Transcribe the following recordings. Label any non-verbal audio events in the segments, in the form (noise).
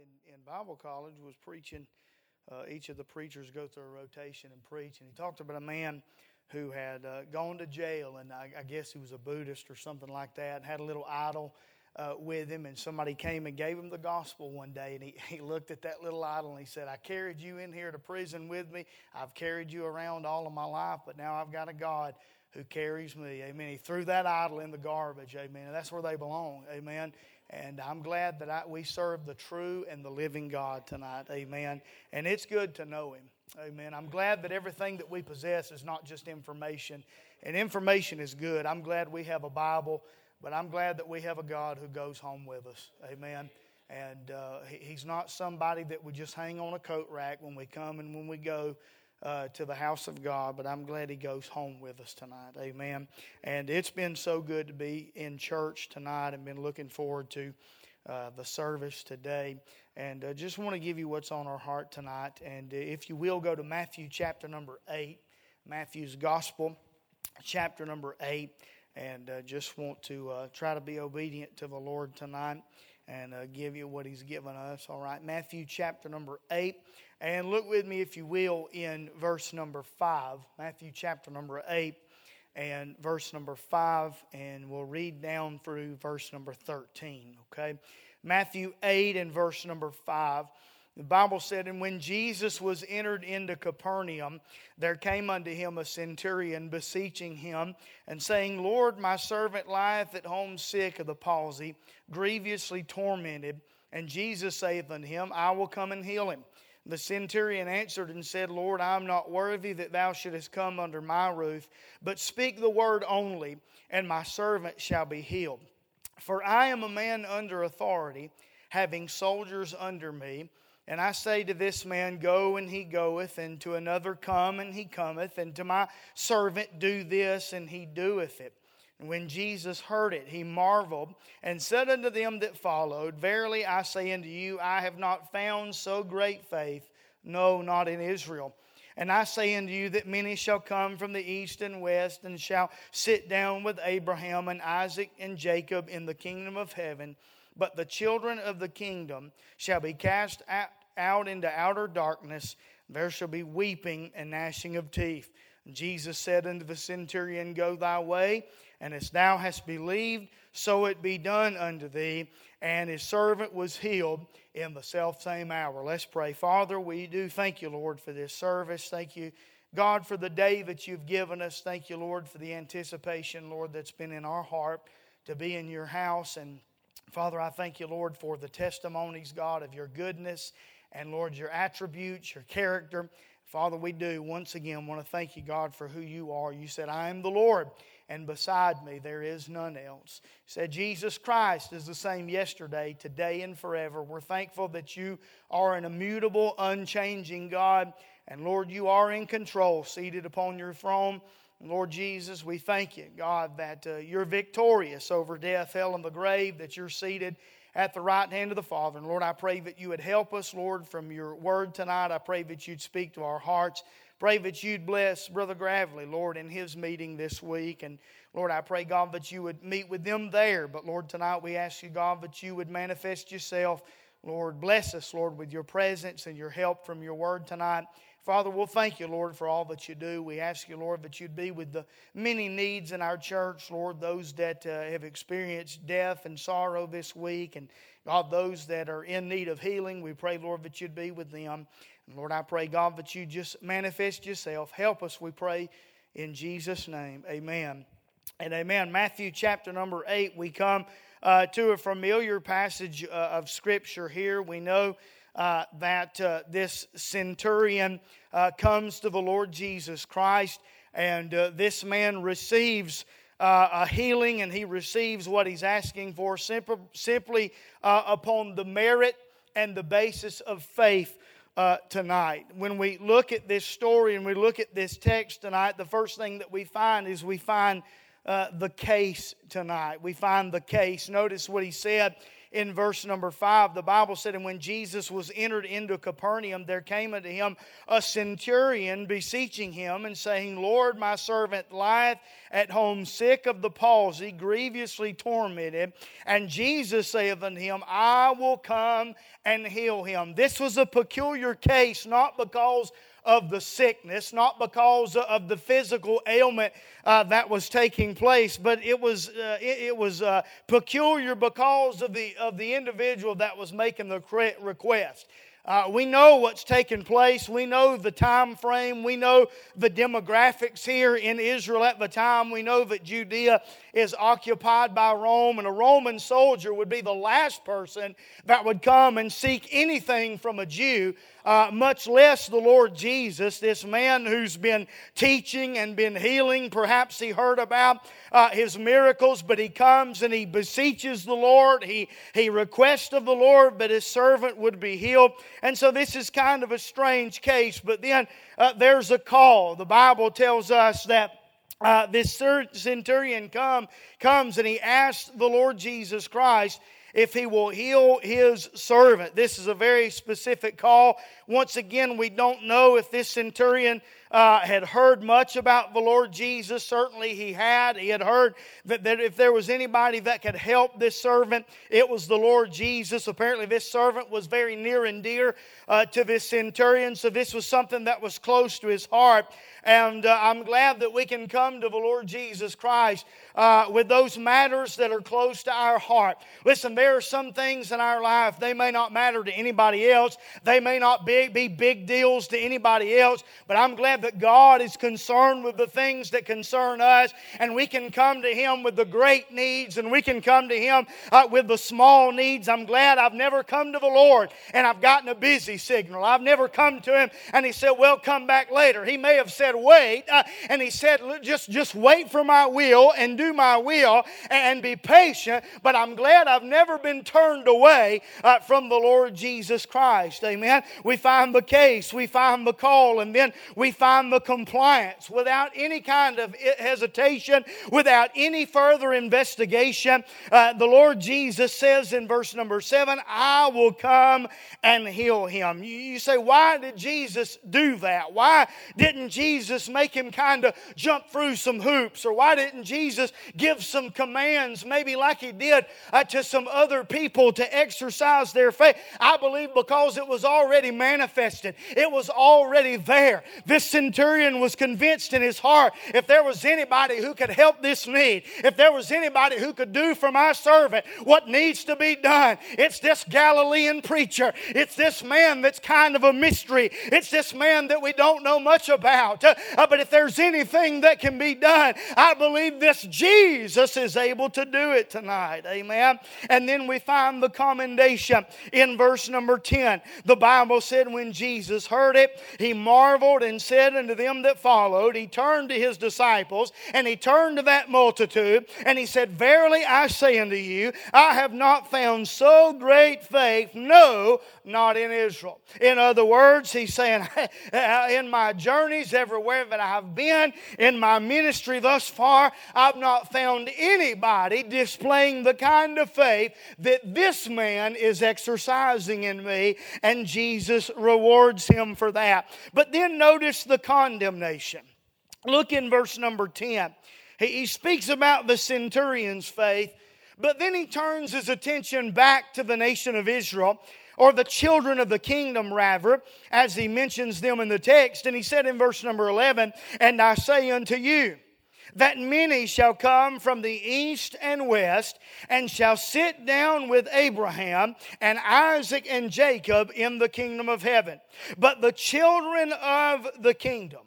in, in Bible college was preaching. Uh, each of the preachers go through a rotation and preach, and he talked about a man who had uh, gone to jail, and I, I, guess he was a Buddhist or something like that, and had a little idol uh, with him, and somebody came and gave him the gospel one day, and he, (laughs) he looked at that little idol and he said, I carried you in here to prison with me. I've carried you around all of my life, but now I've got a God who carries me. Amen. He threw that idol in the garbage. Amen. And that's where they belong. Amen. And I'm glad that I, we serve the true and the living God tonight. Amen. And it's good to know Him. Amen. I'm glad that everything that we possess is not just information. And information is good. I'm glad we have a Bible, but I'm glad that we have a God who goes home with us. Amen. And uh, He's not somebody that would just hang on a coat rack when we come and when we go uh, to the house of God, but I'm glad he goes home with us tonight. Amen. And it's been so good to be in church tonight and been looking forward to uh, the service today. And uh, just want to give you what's on our heart tonight. And uh, if you will, go to Matthew chapter number 8, Matthew's Gospel, chapter number 8. And uh, just want to uh, try to be obedient to the Lord tonight and give you what he's given us. All right, Matthew chapter number 8. And look with me, if you will, in verse number 5, Matthew chapter number 8 and verse number 5, and we'll read down through verse number 13, okay? Matthew 8 and verse number 5. The Bible said, And when Jesus was entered into Capernaum, there came unto him a centurion beseeching him, and saying, Lord, my servant lieth at home sick of the palsy, grievously tormented. And Jesus saith unto him, I will come and heal him. The centurion answered and said, Lord, I am not worthy that thou shouldest come under my roof, but speak the word only, and my servant shall be healed. For I am a man under authority, having soldiers under me. And I say to this man, Go, and he goeth, and to another, Come, and he cometh, and to my servant, Do this, and he doeth it. And when Jesus heard it, he marveled and said unto them that followed, Verily I say unto you, I have not found so great faith, no, not in Israel. And I say unto you that many shall come from the east and west and shall sit down with Abraham and Isaac and Jacob in the kingdom of heaven. But the children of the kingdom shall be cast out into outer darkness. There shall be weeping and gnashing of teeth. Jesus said unto the centurion, Go thy way and as thou hast believed, so it be done unto thee. And his servant was healed in the self same hour. Let's pray. Father, we do thank you, Lord, for this service. Thank you, God, for the day that you've given us. Thank you, Lord, for the anticipation, Lord, that's been in our heart to be in your house. And Father, I thank you, Lord, for the testimonies, God, of your goodness and, Lord, your attributes, your character. Father, we do once again want to thank you, God, for who you are. You said, I am the Lord and beside me there is none else. He said, Jesus Christ is the same yesterday, today, and forever. We're thankful that you are an immutable, unchanging God. And Lord, you are in control, seated upon your throne. Lord Jesus, we thank you, God, that uh, you're victorious over death, hell, and the grave, that you're seated at the right hand of the Father. And Lord, I pray that you would help us, Lord, from your word tonight. I pray that you'd speak to our hearts. Pray that you'd bless Brother Gravely, Lord, in his meeting this week. And Lord, I pray, God, that you would meet with them there. But Lord, tonight we ask you, God, that you would manifest yourself. Lord, bless us, Lord, with your presence and your help from your word tonight. Father, we'll thank you, Lord, for all that you do. We ask you, Lord, that you'd be with the many needs in our church, Lord, those that uh, have experienced death and sorrow this week, and God, those that are in need of healing. We pray, Lord, that you'd be with them. And Lord, I pray, God, that you just manifest yourself. Help us, we pray, in Jesus' name. Amen. And amen. Matthew chapter number 8, we come uh, to a familiar passage uh, of Scripture here. We know uh, that uh, this centurion uh, comes to the Lord Jesus Christ, and uh, this man receives. a healing, and he receives what he's asking for simply, upon the merit and the basis of faith uh, tonight. When we look at this story and we look at this text tonight, the first thing that we find is we find uh, the case tonight. We find the case. Notice what he said in verse number 5, the Bible said, And when Jesus was entered into Capernaum, there came unto him a centurion beseeching him and saying, Lord, my servant lieth at home sick of the palsy, grievously tormented. And Jesus saith unto him, I will come and heal him. This was a peculiar case, not because of the sickness, not because of the physical ailment uh, that was taking place, but it was, uh, it, it, was uh, peculiar because of the, of the individual that was making the request. Uh, we know what's taking place. We know the time frame. We know the demographics here in Israel at the time. We know that Judea is occupied by Rome, and a Roman soldier would be the last person that would come and seek anything from a Jew uh, much less the Lord Jesus, this man who's been teaching and been healing. Perhaps he heard about uh, his miracles, but he comes and he beseeches the Lord. He, he requests of the Lord, that his servant would be healed. And so this is kind of a strange case, but then uh, there's a call. The Bible tells us that. Uh, this centurion come, comes and he asks the Lord Jesus Christ if he will heal his servant. This is a very specific call. Once again, we don't know if this centurion uh, had heard much about the Lord Jesus. Certainly he had. He had heard that, that if there was anybody that could help this servant, it was the Lord Jesus. Apparently, this servant was very near and dear uh, to this centurion, so this was something that was close to his heart. And uh, I'm glad that we can come to the Lord Jesus Christ uh, with those matters that are close to our heart. Listen, there are some things in our life, they may not matter to anybody else, they may not be, be big deals to anybody else, but I'm glad that God is concerned with the things that concern us, and we can come to Him with the great needs, and we can come to Him uh, with the small needs. I'm glad I've never come to the Lord and I've gotten a busy signal. I've never come to Him and He said, Well, come back later. He may have said, Wait, uh, and He said, just, just wait for my will and do my will and be patient. But I'm glad I've never been turned away uh, from the Lord Jesus Christ. Amen. We find the case, we find the call, and then we find the compliance without any kind of hesitation, without any further investigation. Uh, the Lord Jesus says in verse number seven, I will come and heal him. You, you say, why did Jesus do that? Why didn't Jesus make him kind of jump through some hoops? Or why didn't Jesus give some commands, maybe like he did uh, to some other people to exercise their faith? I believe because it was already manifested, it was already there. This centurion was convinced in his heart if there was anybody who could help this need, if there was anybody who could do for my servant what needs to be done, it's this Galilean preacher. It's this man that's kind of a mystery. It's this man that we don't know much about. Uh, but if there's anything that can be done, I believe this Jesus is able to do it tonight. Amen. And then we find the commendation in verse number 10. The Bible said, When Jesus heard it, he marveled and said unto them that followed, He turned to his disciples and he turned to that multitude and he said, Verily I say unto you, I have not found so great faith, no, not in Israel. In other words, he's saying, (laughs) In my journeys everywhere that I've been, in my ministry thus far, I've not found anybody displaying the kind of faith that this man is exercising in me, and Jesus rewards him for that. But then notice the condemnation. Look in verse number 10. He speaks about the centurion's faith, but then he turns his attention back to the nation of Israel or the children of the kingdom, rather, as he mentions them in the text. And he said in verse number 11, And I say unto you, that many shall come from the east and west and shall sit down with Abraham and Isaac and Jacob in the kingdom of heaven. But the children of the kingdom,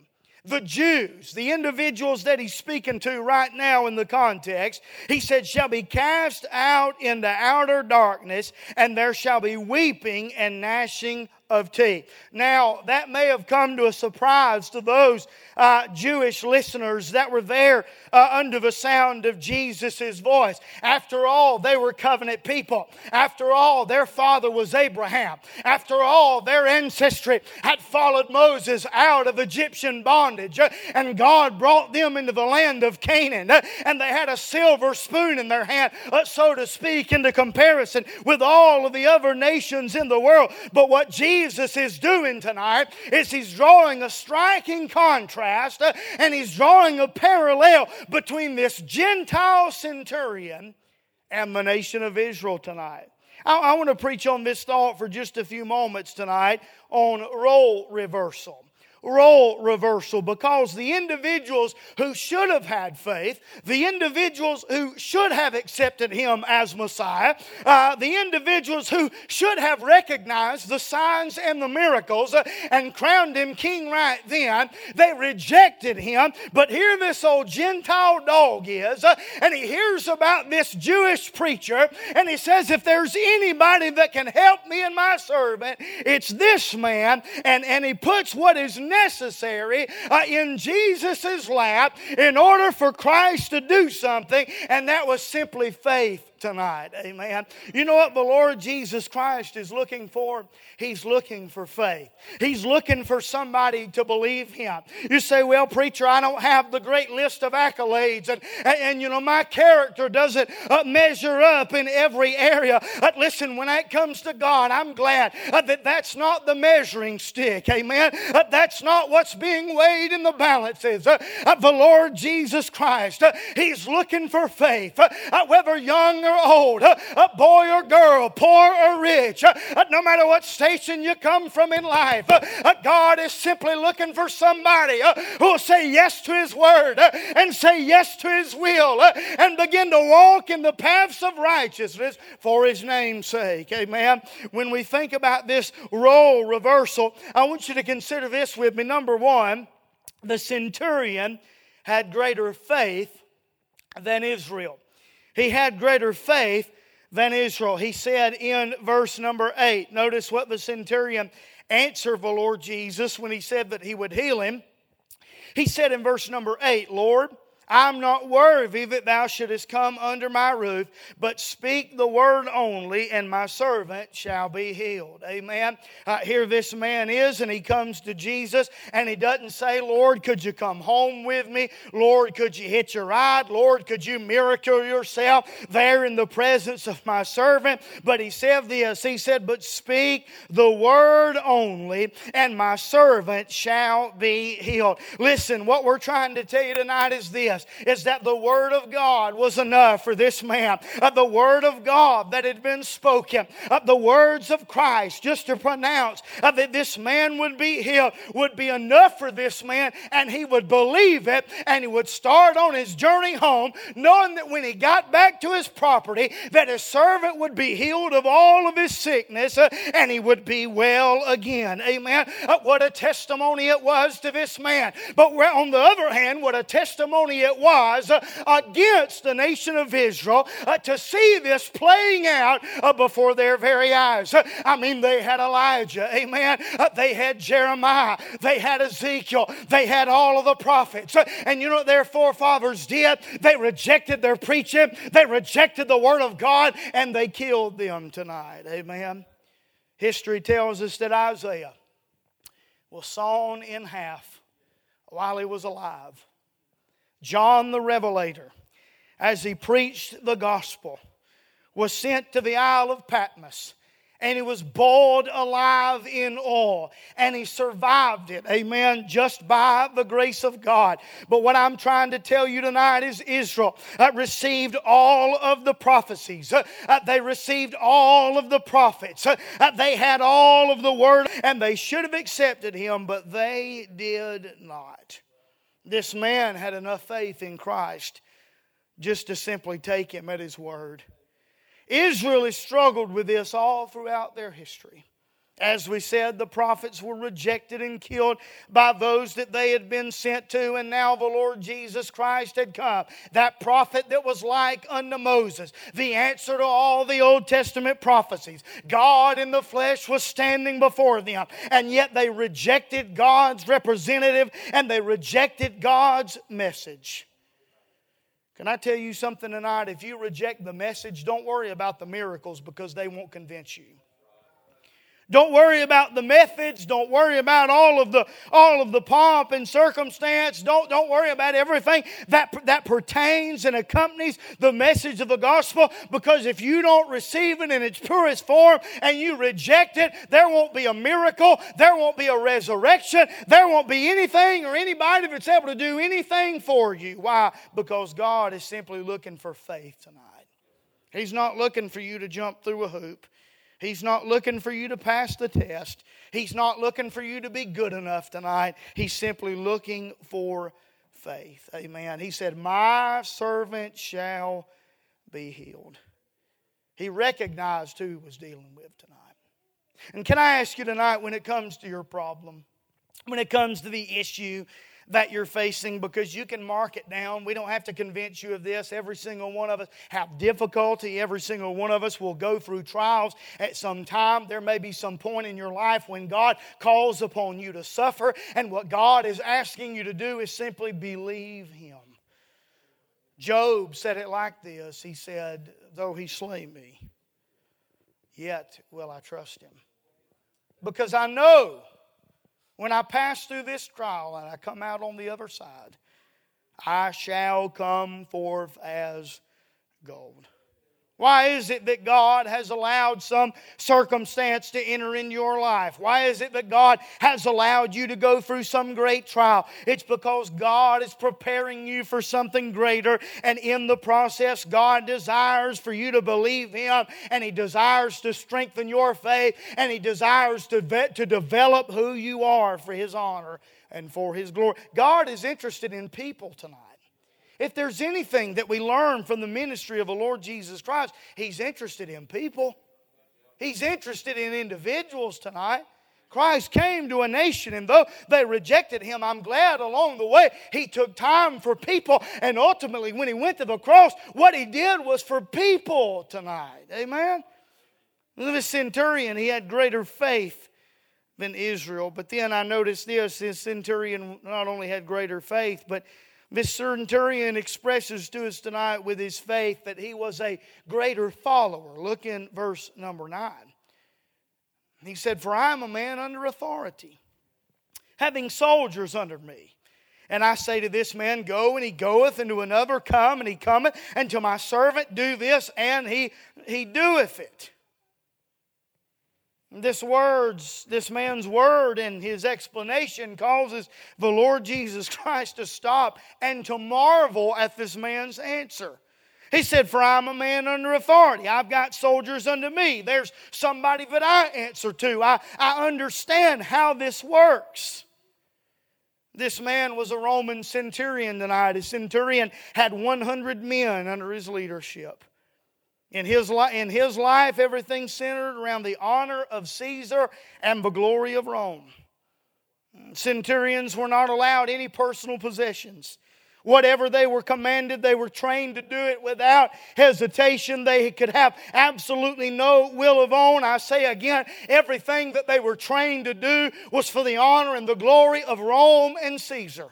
the Jews, the individuals that he's speaking to right now in the context, he said, shall be cast out into outer darkness, and there shall be weeping and gnashing of teeth. Now, that may have come to a surprise to those uh, Jewish listeners that were there uh, under the sound of Jesus' voice. After all, they were covenant people. After all, their father was Abraham. After all, their ancestry had followed Moses out of Egyptian bondage, uh, and God brought them into the land of Canaan, uh, and they had a silver spoon in their hand, uh, so to speak, into comparison with all of the other nations in the world. But what Jesus is doing tonight is he's drawing a striking contrast uh, and he's drawing a parallel between this Gentile centurion and the nation of Israel tonight. I, I want to preach on this thought for just a few moments tonight on role reversal role reversal because the individuals who should have had faith, the individuals who should have accepted him as Messiah, uh, the individuals who should have recognized the signs and the miracles uh, and crowned him king right then, they rejected him. But here this old Gentile dog is, uh, and he hears about this Jewish preacher, and he says, If there's anybody that can help me and my servant, it's this man. And, and he puts what is necessary uh, in Jesus' lap in order for Christ to do something, and that was simply faith tonight. Amen. You know what the Lord Jesus Christ is looking for? He's looking for faith. He's looking for somebody to believe Him. You say, well, preacher, I don't have the great list of accolades, and, and, and you know, my character doesn't uh, measure up in every area. But listen, when it comes to God, I'm glad uh, that that's not the measuring stick. Amen. Uh, that's not what's being weighed in the balances. Uh, uh, the Lord Jesus Christ, uh, He's looking for faith. whether young or or old, a boy or girl, poor or rich, no matter what station you come from in life, God is simply looking for somebody uh, who will say yes to His word uh, and say yes to His will uh, and begin to walk in the paths of righteousness for His name's sake. Amen. When we think about this role reversal, I want you to consider this with me. Number one, the centurion had greater faith than Israel. He had greater faith than Israel. He said in verse number 8, notice what the centurion answered the Lord Jesus when he said that he would heal him. He said in verse number 8, Lord, I'm not worthy that thou shouldest come under my roof, but speak the word only, and my servant shall be healed. Amen. Uh, here this man is, and he comes to Jesus, and he doesn't say, Lord, could you come home with me? Lord, could you hitch a ride? Lord, could you miracle yourself there in the presence of my servant? But he said this He said, But speak the word only, and my servant shall be healed. Listen, what we're trying to tell you tonight is this this is that the Word of God was enough for this man. Uh, the Word of God that had been spoken, uh, the words of Christ just to pronounce uh, that this man would be healed would be enough for this man, and he would believe it and he would start on his journey home, knowing that when he got back to his property, that his servant would be healed of all of his sickness uh, and he would be well again. Amen. Uh, what a testimony it was to this man. But on the other hand, what a testimony it was uh, against the nation of Israel uh, to see this playing out uh, before their very eyes. I mean, they had Elijah, amen. They had Jeremiah, they had Ezekiel, they had all of the prophets. And you know what their forefathers did? They rejected their preaching, they rejected the word of God, and they killed them tonight, amen. History tells us that Isaiah was sawn in half while he was alive. John the Revelator, as he preached the gospel, was sent to the Isle of Patmos and he was boiled alive in oil and he survived it amen just by the grace of god. But what i'm trying to tell you tonight is israel uh, received all of the prophecies uh, uh, they received all of the prophets uh, they had all of the word and they should have accepted him but they did not this man had enough faith in Christ just to simply take him at his word. Israel has struggled with this all throughout their history. As we said, the prophets were rejected and killed by those that they had been sent to, and now the Lord Jesus Christ had come. That prophet that was like unto Moses, the answer to all the Old Testament prophecies. God in the flesh was standing before them, and yet they rejected God's representative and they rejected God's message. Can I tell you something tonight? If you reject the message, don't worry about the miracles because they won't convince you. Don't worry about the methods. Don't worry about all of the, all of the pomp and circumstance. Don't, don't worry about everything that, that pertains and accompanies the message of the gospel because if you don't receive it in its purest form and you reject it, there won't be a miracle. There won't be a resurrection. There won't be anything or anybody that's able to do anything for you. Why? Because God is simply looking for faith tonight. He's not looking for you to jump through a hoop. He's not looking for you to pass the test. He's not looking for you to be good enough tonight. He's simply looking for faith. Amen. He said, My servant shall be healed. He recognized who he was dealing with tonight. And can I ask you tonight, when it comes to your problem, when it comes to the issue that you're facing because you can mark it down. We don't have to convince you of this. Every single one of us have difficulty. Every single one of us will go through trials at some time. There may be some point in your life when God calls upon you to suffer, and what God is asking you to do is simply believe Him. Job said it like this He said, Though He slay me, yet will I trust Him. Because I know when I pass through this trial and I come out on the other side, I shall come forth as gold. Why is it that God has allowed some circumstance to enter in your life? Why is it that God has allowed you to go through some great trial? It's because God is preparing you for something greater, and in the process, God desires for you to believe Him, and He desires to strengthen your faith, and He desires to, to develop who you are for His honor and for His glory. God is interested in people tonight. If there's anything that we learn from the ministry of the Lord Jesus Christ, He's interested in people. He's interested in individuals tonight. Christ came to a nation, and though they rejected him, I'm glad along the way he took time for people. And ultimately, when he went to the cross, what he did was for people tonight. Amen? The centurion, he had greater faith than Israel. But then I noticed this this centurion not only had greater faith, but this centurion expresses to us tonight with his faith that he was a greater follower. Look in verse number 9. He said, For I am a man under authority, having soldiers under me. And I say to this man, Go, and he goeth, and to another, Come, and he cometh, and to my servant, Do this, and he, he doeth it. This words, this man's word and his explanation causes the Lord Jesus (laughs) Christ to stop and to marvel at this man's answer. He said, For I'm a man under authority. I've got soldiers under me. There's somebody that I answer to. I, I understand how this works. This man was a Roman centurion tonight. A centurion had 100 men under his leadership. In his, li- in his life, everything centered around the honor of Caesar and the glory of Rome. Centurions were not allowed any personal possessions. Whatever they were commanded, they were trained to do it without hesitation. They could have absolutely no will of own. I say again, everything that they were trained to do was for the honor and the glory of Rome and Caesar.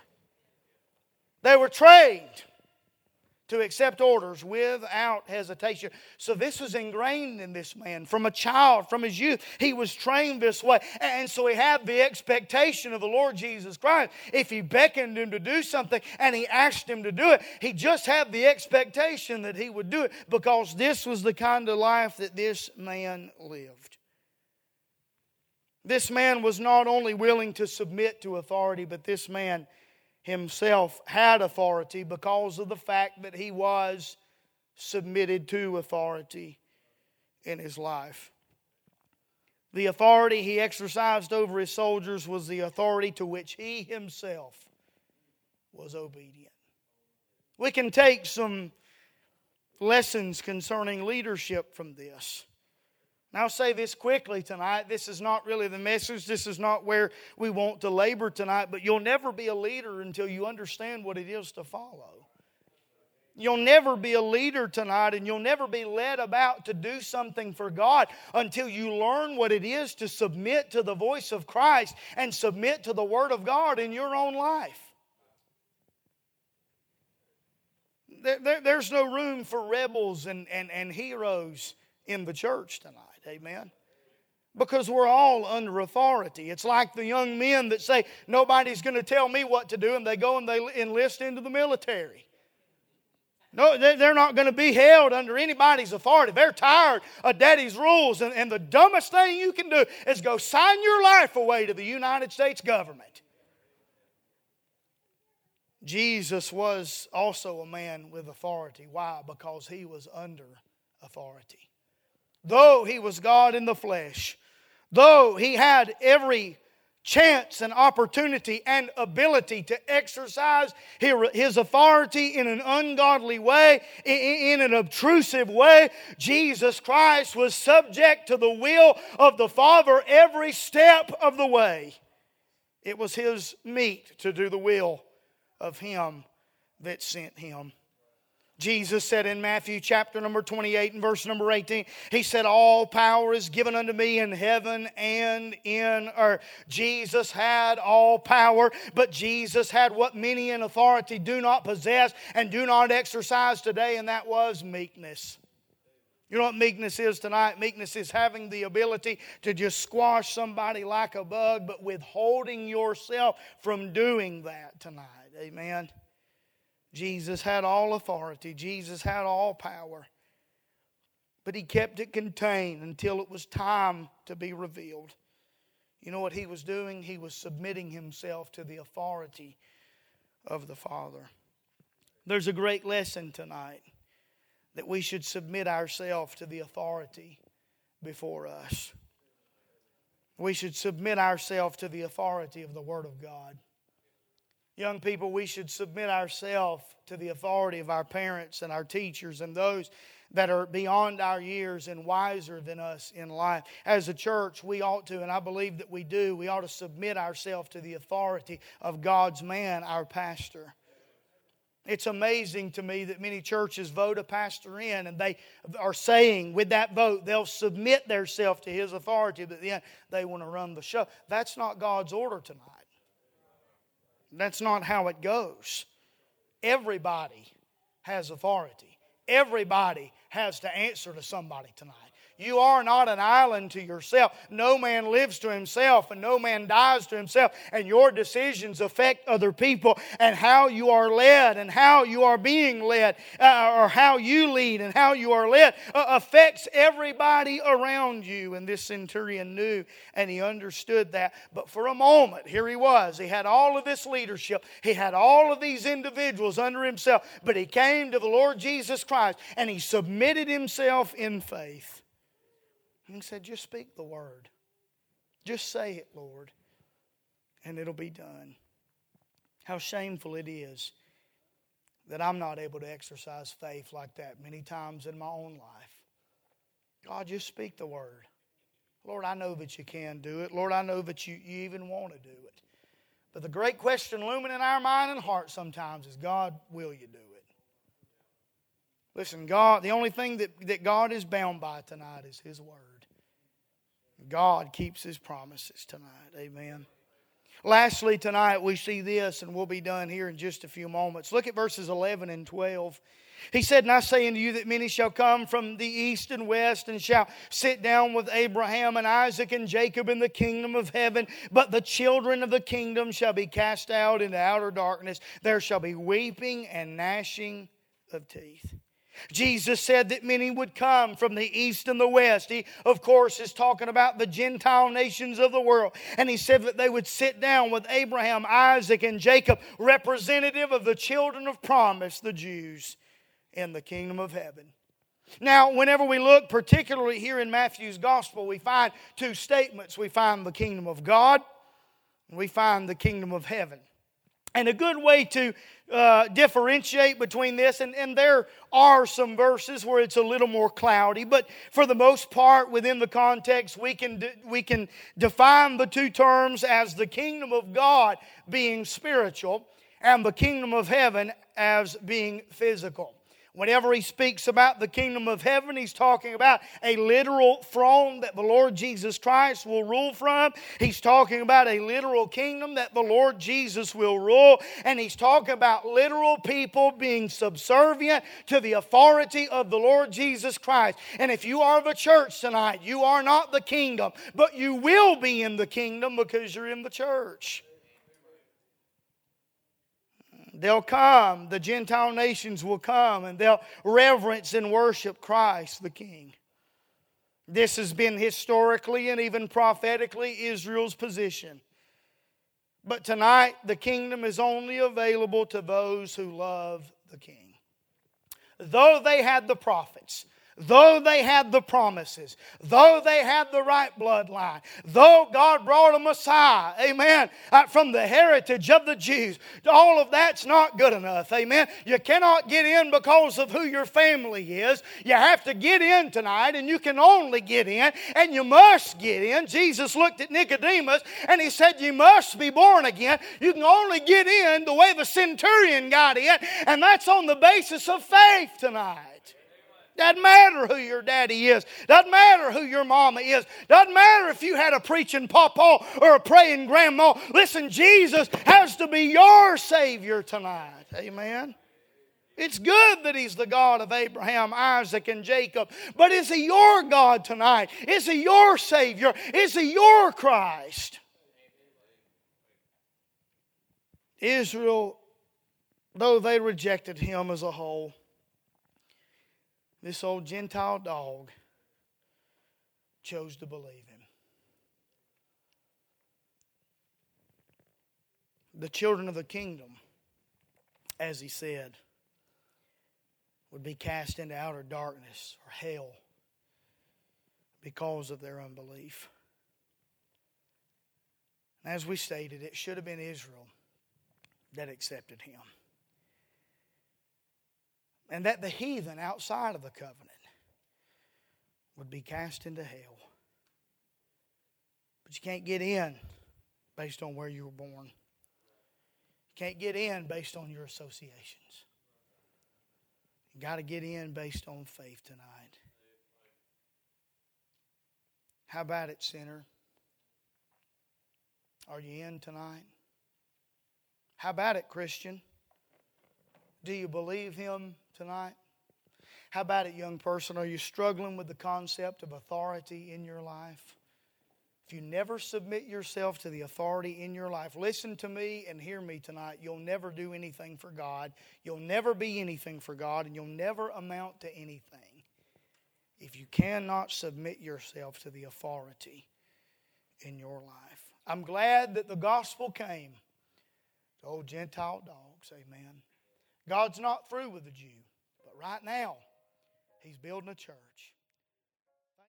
They were trained to accept orders without hesitation. So this was ingrained in this man from a child, from his youth. He was trained this way. And so he had the expectation of the Lord Jesus Christ. If he beckoned him to do something and he asked him to do it, he just had the expectation that he would do it because this was the kind of life that this man lived. This man was not only willing to submit to authority, but this man himself had authority because of the fact that he was submitted to authority in his life. The authority he exercised over his soldiers was the authority to which he himself was obedient. We can take some lessons concerning leadership from this. Now, I'll say this quickly tonight. This is not really the message. This is not where we want to labor tonight, but you'll never be a leader until you understand what it is to follow. You'll never be a leader tonight, and you'll never be led about to do something for God until you learn what it is to submit to the voice of Christ and submit to the Word of God in your own life. There, there's no room for rebels and, and, and heroes in the church tonight. Amen because we're all under authority. It's like the young men that say, Nobody's going to tell me what to do, and they go and they enlist into the military. No, they're not going to be held under anybody's authority. They're tired of daddy's rules. And, and the dumbest thing you can do is go sign your life away to the United States government. Jesus was also a man with authority. Why? Because he was under authority. Though he was God in the flesh, though he had every chance and opportunity and ability to exercise his authority in an ungodly way, in an obtrusive way. Jesus Christ was subject to the will of the Father every step of the way. It was his meat to do the will of him that sent him. Jesus said in Matthew chapter number 28 and verse number 18, He said, All power is given unto me in heaven and in earth. Jesus had all power, but Jesus had what many in authority do not possess and do not exercise today, and that was meekness. You know what meekness is tonight? Meekness is having the ability to just squash somebody like a bug, but withholding yourself from doing that tonight. Amen. Jesus had all authority, Jesus had all power. But he kept it contained until it was time to be revealed. You know what he was doing? He was submitting himself to the authority of the Father. There's a great lesson tonight that we should submit ourselves to the authority before us. We should submit ourselves to the authority of the Word of God. Young people, we should submit ourselves to the authority of our parents and our teachers and those that are beyond our years and wiser than us in life. As a church, we ought to, and I believe that we do, we ought to submit ourselves to the authority of God's man, our pastor. It's amazing to me that many churches vote a pastor in and they are saying with that vote they'll submit themselves to his authority, but then they want to run the show. That's not God's order tonight. That's not how it goes. Everybody has authority. Everybody has to answer to somebody tonight. You are not an island to yourself. No man lives to himself and no man dies to himself. And your decisions affect other people and how you are led and how you are being led uh, or how you lead and how you are led uh, affects everybody around you. And this centurion knew and he understood that. But for a moment, here he was. He had all of this leadership, he had all of these individuals under himself. But he came to the Lord Jesus Christ and he submitted himself in faith. And he said, Just speak the word. Just say it, Lord, and it'll be done. How shameful it is that I'm not able to exercise faith like that many times in my own life. God, just speak the word. Lord, I know that you can do it. Lord, I know that you, you even want to do it. But the great question looming in our mind and heart sometimes is God, will you do it? Listen, God, the only thing that, that God is bound by tonight is His Word. God keeps his promises tonight. Amen. Lastly, tonight we see this, and we'll be done here in just a few moments. Look at verses 11 and 12. He said, And I say unto you that many shall come from the east and west, and shall sit down with Abraham and Isaac and Jacob in the kingdom of heaven. But the children of the kingdom shall be cast out into outer darkness. There shall be weeping and gnashing of teeth. Jesus said that many would come from the east and the west. He, of course, is talking about the Gentile nations of the world. And he said that they would sit down with Abraham, Isaac, and Jacob, representative of the children of promise, the Jews, in the kingdom of heaven. Now, whenever we look, particularly here in Matthew's gospel, we find two statements. We find the kingdom of God, and we find the kingdom of heaven. And a good way to uh, differentiate between this, and, and there are some verses where it's a little more cloudy, but for the most part, within the context, we can, de- we can define the two terms as the kingdom of God being spiritual and the kingdom of heaven as being physical. Whenever he speaks about the kingdom of heaven, he's talking about a literal throne that the Lord Jesus Christ will rule from. He's talking about a literal kingdom that the Lord Jesus will rule. And he's talking about literal people being subservient to the authority of the Lord Jesus Christ. And if you are the church tonight, you are not the kingdom, but you will be in the kingdom because you're in the church. They'll come, the Gentile nations will come, and they'll reverence and worship Christ the King. This has been historically and even prophetically Israel's position. But tonight, the kingdom is only available to those who love the King. Though they had the prophets, though they had the promises, though they had the right bloodline, though God brought a Messiah, amen, uh, from the heritage of the Jews, all of that's not good enough, amen. You cannot get in because of who your family is. You have to get in tonight, and you can only get in, and you must get in. Jesus looked at Nicodemus and he said, You must be born again. You can only get in the way the centurion got in, and that's on the basis of faith tonight. Doesn't matter who your daddy is. Doesn't matter who your mama is. Doesn't matter if you had a preaching papa or a praying grandma. Listen, Jesus has to be your Savior tonight. Amen. It's good that He's the God of Abraham, Isaac, and Jacob. But is He your God tonight? Is He your Savior? Is He your Christ? Israel, though they rejected Him as a whole, this old Gentile dog chose to believe him. The children of the kingdom, as he said, would be cast into outer darkness or hell because of their unbelief. As we stated, it should have been Israel that accepted him and that the heathen outside of the covenant would be cast into hell. But you can't get in based on where you were born. You can't get in based on your associations. You got to get in based on faith tonight. How about it, sinner? Are you in tonight? How about it, Christian? Do you believe him tonight? How about it, young person? Are you struggling with the concept of authority in your life? If you never submit yourself to the authority in your life, listen to me and hear me tonight. You'll never do anything for God. You'll never be anything for God, and you'll never amount to anything if you cannot submit yourself to the authority in your life. I'm glad that the gospel came to old Gentile dogs. Amen. God's not through with the Jew right now, He's building a church.